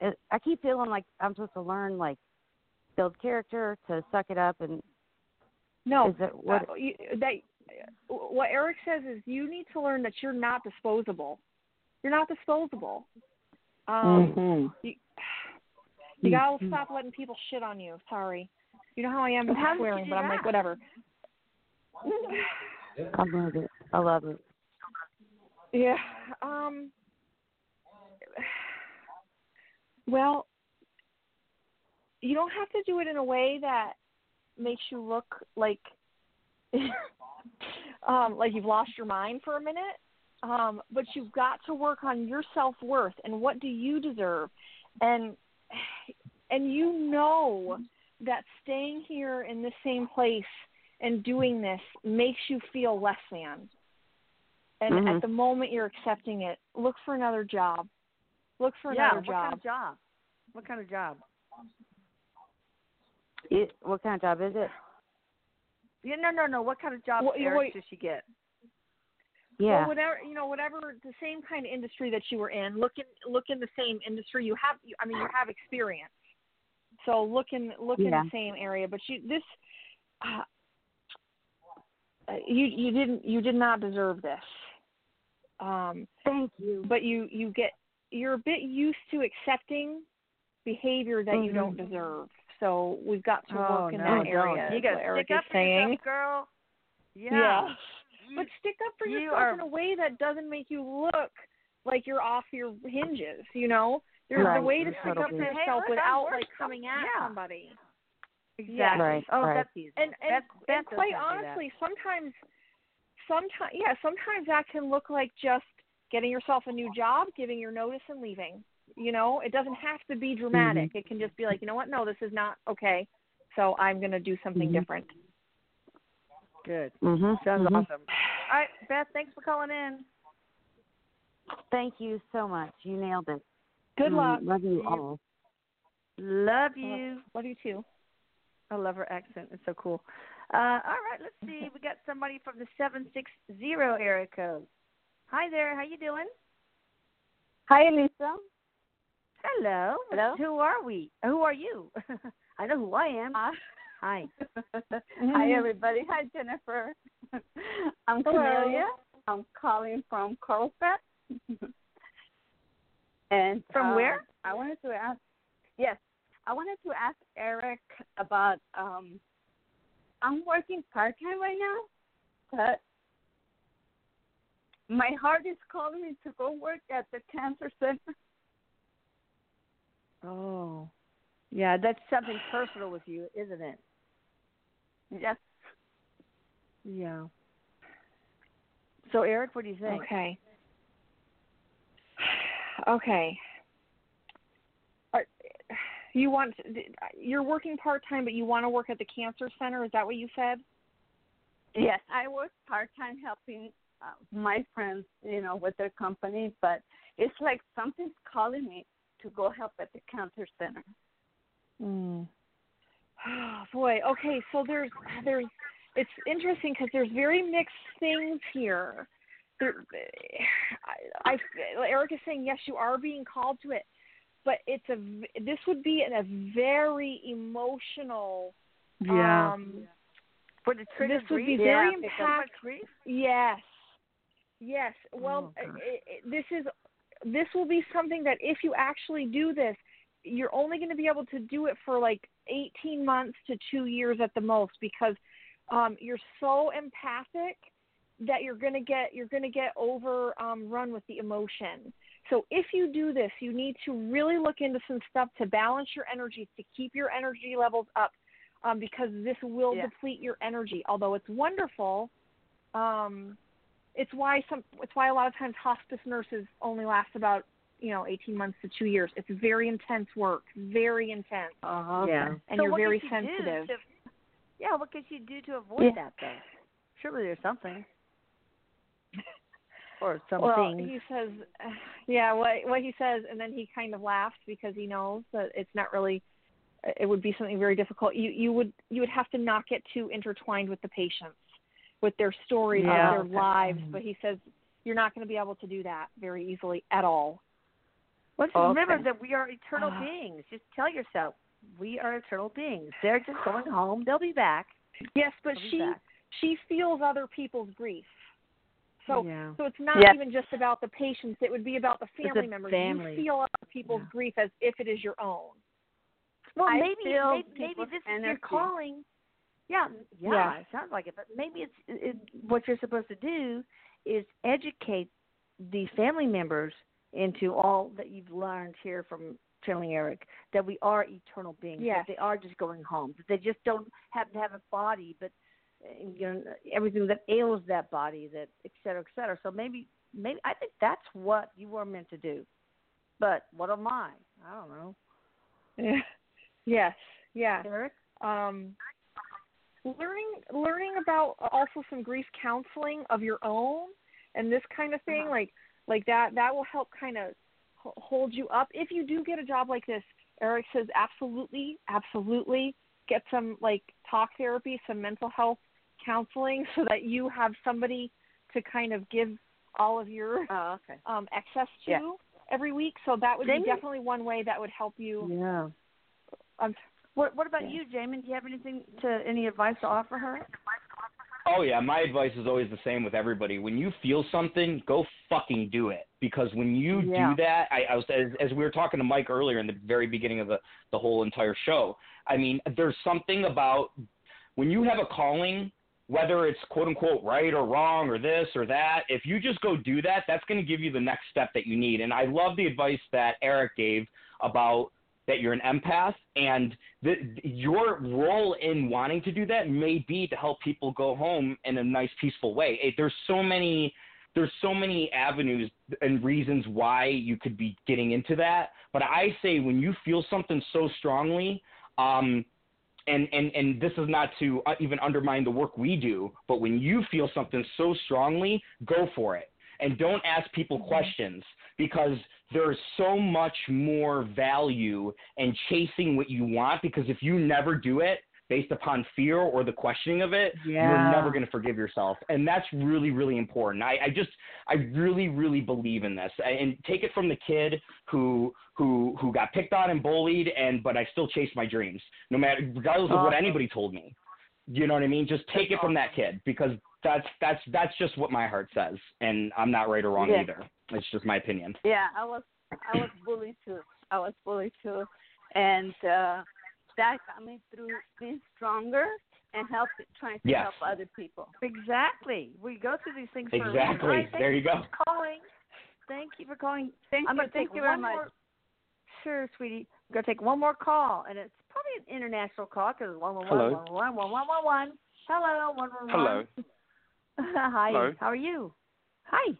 It- I keep feeling like I'm supposed to learn like build character to suck it up and No, is it what? uh, you, that what Erik says is you need to learn that you're not disposable. You're not disposable. Um, Mhm. you, you gotta stop letting people shit on you. Sorry. You know how I am with How swearing, do but I'm like whatever. I love it. I love it. Yeah. Um. Well, you don't have to do it in a way that makes you look like um like you've lost your mind for a minute. Um, but you've got to work on your self worth and what do you deserve, and and you know that staying here in the same place and doing this makes you feel less than. And Mhm. at the moment you're accepting it, look for another job. Look for Yeah. another What job. kind of job? What kind of job? it. What kind of job is it? Yeah, no, no, no. What kind of job Well, Erik wait. does she get? Yeah. Well, whatever you know, whatever the same kind of industry that you were in, look in look in the same industry. You have, I mean, you have experience. So look in look in the same area. But you this, uh, uh, you you didn't you did not deserve this. Um, Thank you. but you you get you're a bit used to accepting behavior that you don't mm-hmm. deserve. So we've got to oh, work in no, that don't. area. You got to stick is up for yourself, girl. Yeah. Yeah. But stick up for You yourself are- in a way that doesn't make you look like you're off your hinges, you know? There's Right, a way to right, stick up for totally. Hey, yourself look, without like coming at yeah. somebody. Exactly. Right, oh, right. that's easy. And and, Beth, Beth and quite doesn't do that. honestly, sometimes sometimes yeah, sometimes that can look like just getting yourself a new job, giving your notice and leaving. You know, it doesn't have to be dramatic. It can just be like, you know what? No, this is not okay. So I'm going to do something Mhm. different. Good. Mhm. Sounds mhm. awesome. All right, Beth. Thanks for calling in. Thank you so much. You nailed it. Good Mm, luck. Love you You- all. Love you. Love you too. I love her accent. It's so cool. Uh, all right, let's see. We got somebody from the seven six zero area code. Hi there. How you doing? Hi, Elisa. Hello. Hello. Who are we? Who are you? I know who I am. Uh, Hi. Hi, everybody. Hi, Jennifer. I'm Hello. Camelia. I'm calling from Carlsbad. and From um, where? I wanted to ask Yes, I wanted to ask Eric about. um I'm working part time right now, but my heart is calling me to go work at the cancer center. Oh, yeah, that's something personal with you, isn't it? Yes. Yeah. So, Erik, what do you think? Okay. Okay. Are, you want you're working part time, but you want to work at the cancer center? Is that what you said? Yes, I work part time helping uh, my friends, you know, with their company, but it's like something's calling me to go help at the cancer center. Mm. Oh, boy. Okay, so there's there's it's interesting because there's very mixed things here. There, I, I Erik is saying yes, you are being called to it, but it's a this would be in a very emotional. Yeah. Um, For the trigger this would be very Yeah, because impact. grief? Yes. Yes. Well, Oh, it, it, this is this will be something that if you actually do this, you're only going to be able to do it for like 18 months to two years at the most because um, you're so empathic that you're going to get you're going to get over um, run with the emotion. So if you do this, you need to really look into some stuff to balance your energies to keep your energy levels up um, because this will Yeah. deplete your energy. Although it's wonderful, um, it's why some it's why a lot of times hospice nurses only last about you know 18 months to two years. It's very intense work, very intense. Uh-huh. Yeah. And So you're very you sensitive. to- yeah, what could you do to avoid Yeah. that though? Surely there's something. or some well, he says, yeah, what what he says, and then he kind of laughs because he knows that it's not really. It would be something very difficult. You you would you would have to not get too intertwined with the patients, with their stories, Yeah. of their lives. But he says you're not going to be able to do that very easily at all. let's Okay. remember that we are eternal Ah. beings. Just tell yourself we are eternal beings. They're just going home. They'll be back. Yes, but They'll she back. she feels other people's grief. So Yeah. so it's not Yes. even just about the patients. It would be about the family a members. family. You feel other people's grief as if it is your own. Well, I maybe maybe, maybe people's this is your calling. Yeah, yeah, Yeah. it sounds like it. But maybe it's it, what you're supposed to do is educate the family members into all that you've learned here from channeling Erik that we are eternal beings. Yes. That they are just going home. That they just don't happen to have a body, but uh, you know everything that ails that body, that et cetera, et cetera. So maybe maybe I think that's what you were meant to do. But what am I? I don't know. Yeah. yes, yeah. Erik? Um, learning learning about also some grief counseling of your own and this kind of thing, Uh-huh. like like that that will help kind of hold you up if you do get a job like this. Erik says absolutely, absolutely get some like talk therapy, some mental health counseling, so that you have somebody to kind of give all of your Oh, okay. um, access to Yeah. every week. So that would Jamie? be definitely one way that would help you. Yeah. Um, What What about you, Jamin? Do you have anything to any advice to offer her? Oh yeah, my advice is always the same with everybody. When you feel something, go fucking do it. Because when you Yeah. do that, I, I was as, as we were talking to Mike earlier in the very beginning of the the whole entire show. I mean, there's something about when you have a calling, whether it's quote unquote right or wrong or this or that. If you just go do that, that's going to give you the next step that you need. And I love the advice that Erik gave about that you're an empath and the, your role in wanting to do that may be to help people go home in a nice peaceful way. It, there's so many there's so many avenues and reasons why you could be getting into that but i say when you feel something so strongly um and and and this is not to uh, even undermine the work we do but when you feel something so strongly go for it. And don't ask people questions because there's so much more value in chasing what you want because if you never do it based upon fear or the questioning of it you're never going to forgive yourself. And that's really really important. I, I just i really really believe in this. And take it from the kid who who who got picked on and bullied and but i still chased my dreams no matter regardless of what anybody told me. You know what i mean? Just take it from that kid because that's that's that's just what my heart says and i'm not right or wrong Yeah. either it's just my opinion Yeah, I was I was bullied too. I was bullied too, and uh, that got me through being stronger and help trying to Yes. help other people. Exactly. We go through these things for a reason. Exactly. All right, thank There you go. for calling. Thank you for calling. Thank I'm you. gonna Thank take you very one much. more. Sure, sweetie. I'm gonna take one more call, and it's probably an international call because one one one Hello. one one one one one one. Hello, one one one. Hello. Hi. Hello. How are you? Hi.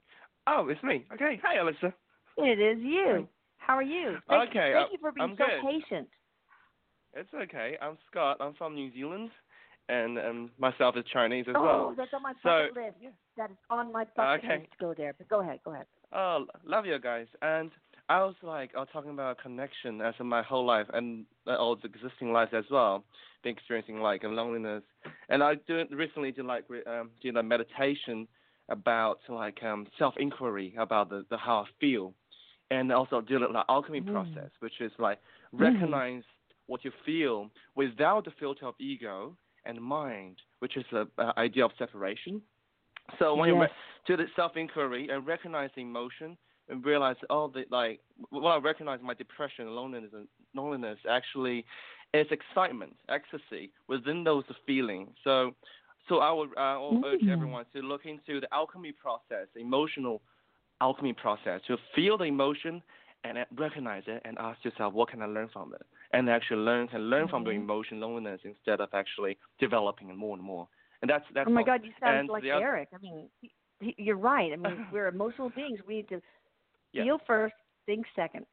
Oh, it's me. Okay. Hi, Alyssa. It is you. How are you? Thank, Okay, Thank uh, you for being I'm so good. patient. It's okay. I'm Scott. I'm from New Zealand, and um, myself is Chinese as oh, well. that's on my So- bucket list. That is on my bucket Okay. list to go there. But go ahead. Go ahead. Oh, love you guys. And I was like, I was talking about connection as in my whole life and all the existing lives as well, been experiencing like loneliness. And I do recently did like um, did a meditation about like um self inquiry about the, the how I feel, and also did like alchemy Mm. process, which is like Mm. recognize what you feel without the filter of ego and mind, which is the uh, idea of separation. So when you re- do the self inquiry and recognize the emotion and realize oh the like when I recognize my depression, loneliness and loneliness actually is excitement, ecstasy within those feelings. So so I would uh, will urge Mm. everyone to look into the alchemy process, emotional alchemy process, to feel the emotion and recognize it and ask yourself what can I learn from it? And actually learn can learn from the Mhm. emotion loneliness instead of actually developing it more and more. And that's that's oh my all. God, you sound And like other- Erik. I mean, he, you're right. I mean, we're emotional beings. We need to Yeah. feel first, think second.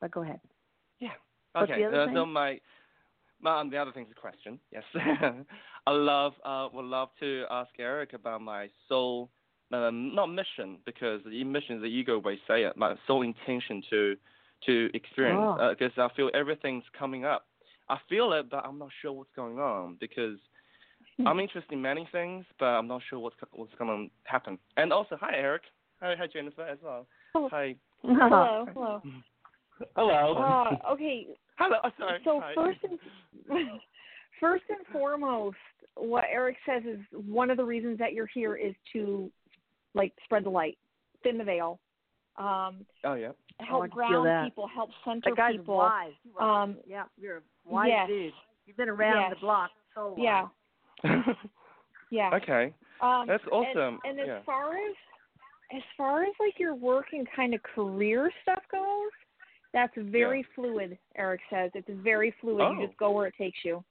But go ahead. Yeah. Okay. the other uh, thing? so my um, the other thing's a question. Yes. I love uh would love to ask Erik about my soul um, not mission because the mission is the ego way say it. My soul intention to to experience Oh. because I feel everything's coming up. I feel it, but I'm not sure what's going on because I'm interested in many things, but I'm not sure what's what's going to happen. And also, hi Erik. Hi, hi Jennifer as well. Hi. Hello, hello. Hello. Uh, okay. Hello. oh, Sorry. So Hi. first and first and foremost, what Erik says is one of the reasons that you're here is to like spread the light, thin the veil, um, Oh yeah. help I ground people, help center That guy's people. wise. Um, yeah, you're a wise yes. dude. You've been around Yes. the block so long. Yeah. Yeah. Okay. Um, That's and- awesome. And, as Yeah. far as as far as like your work and kind of career stuff goes, that's very fluid. Erik says it's very fluid. Oh. You just go where it takes you.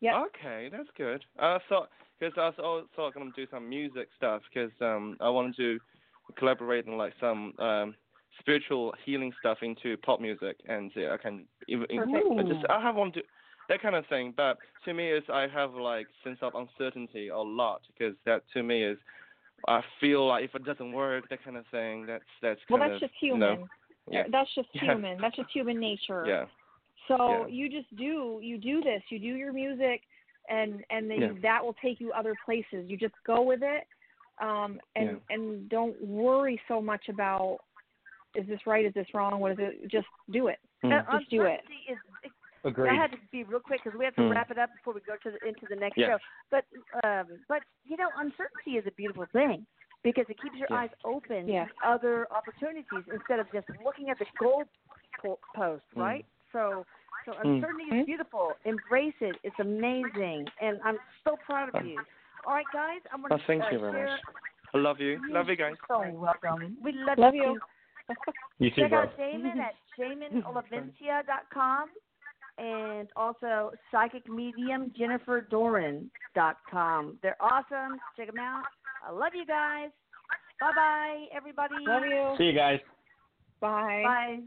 Yep. Okay, that's good. I thought because I was also going to do some music stuff because um I wanted to collaborate in like some um spiritual healing stuff into pop music and yeah, I can even I just I have want to that kind of thing. But to me is I have like sense of uncertainty a lot because that to me is I feel like if it doesn't work that kind of thing that's that's Well, that's of just you human. know, yeah. That's just Yeah. human. That's just human nature. Yeah. So Yeah. you just do you do this. You do your music, and and then Yeah. that will take you other places. You just go with it, um, and and don't worry so much about is this right? Is this wrong? What is it? Just do it. Uh, Just do it. uncertainty Agreed. I had to be real quick because we have to Hmm. wrap it up before we go to the, into the next Yes. show. But um, but you know, uncertainty is a beautiful thing because it keeps your Yes. eyes open Yeah. to other opportunities instead of just looking at the goal post, Hmm. right? So so Hmm. uncertainty is beautiful. Embrace it. It's amazing, and I'm so proud of you. All right, guys, I'm Oh, gonna thank uh, you very share. much. I love you. Love you guys. So welcome. We love, Love you. you. too. You too, Check bro. out Jamin at JaminOlivencia.com and also psychic medium jenniferdoran.com. They're awesome. Check them out. I love you guys. Bye bye, everybody. Love you. See you guys. Bye. Bye.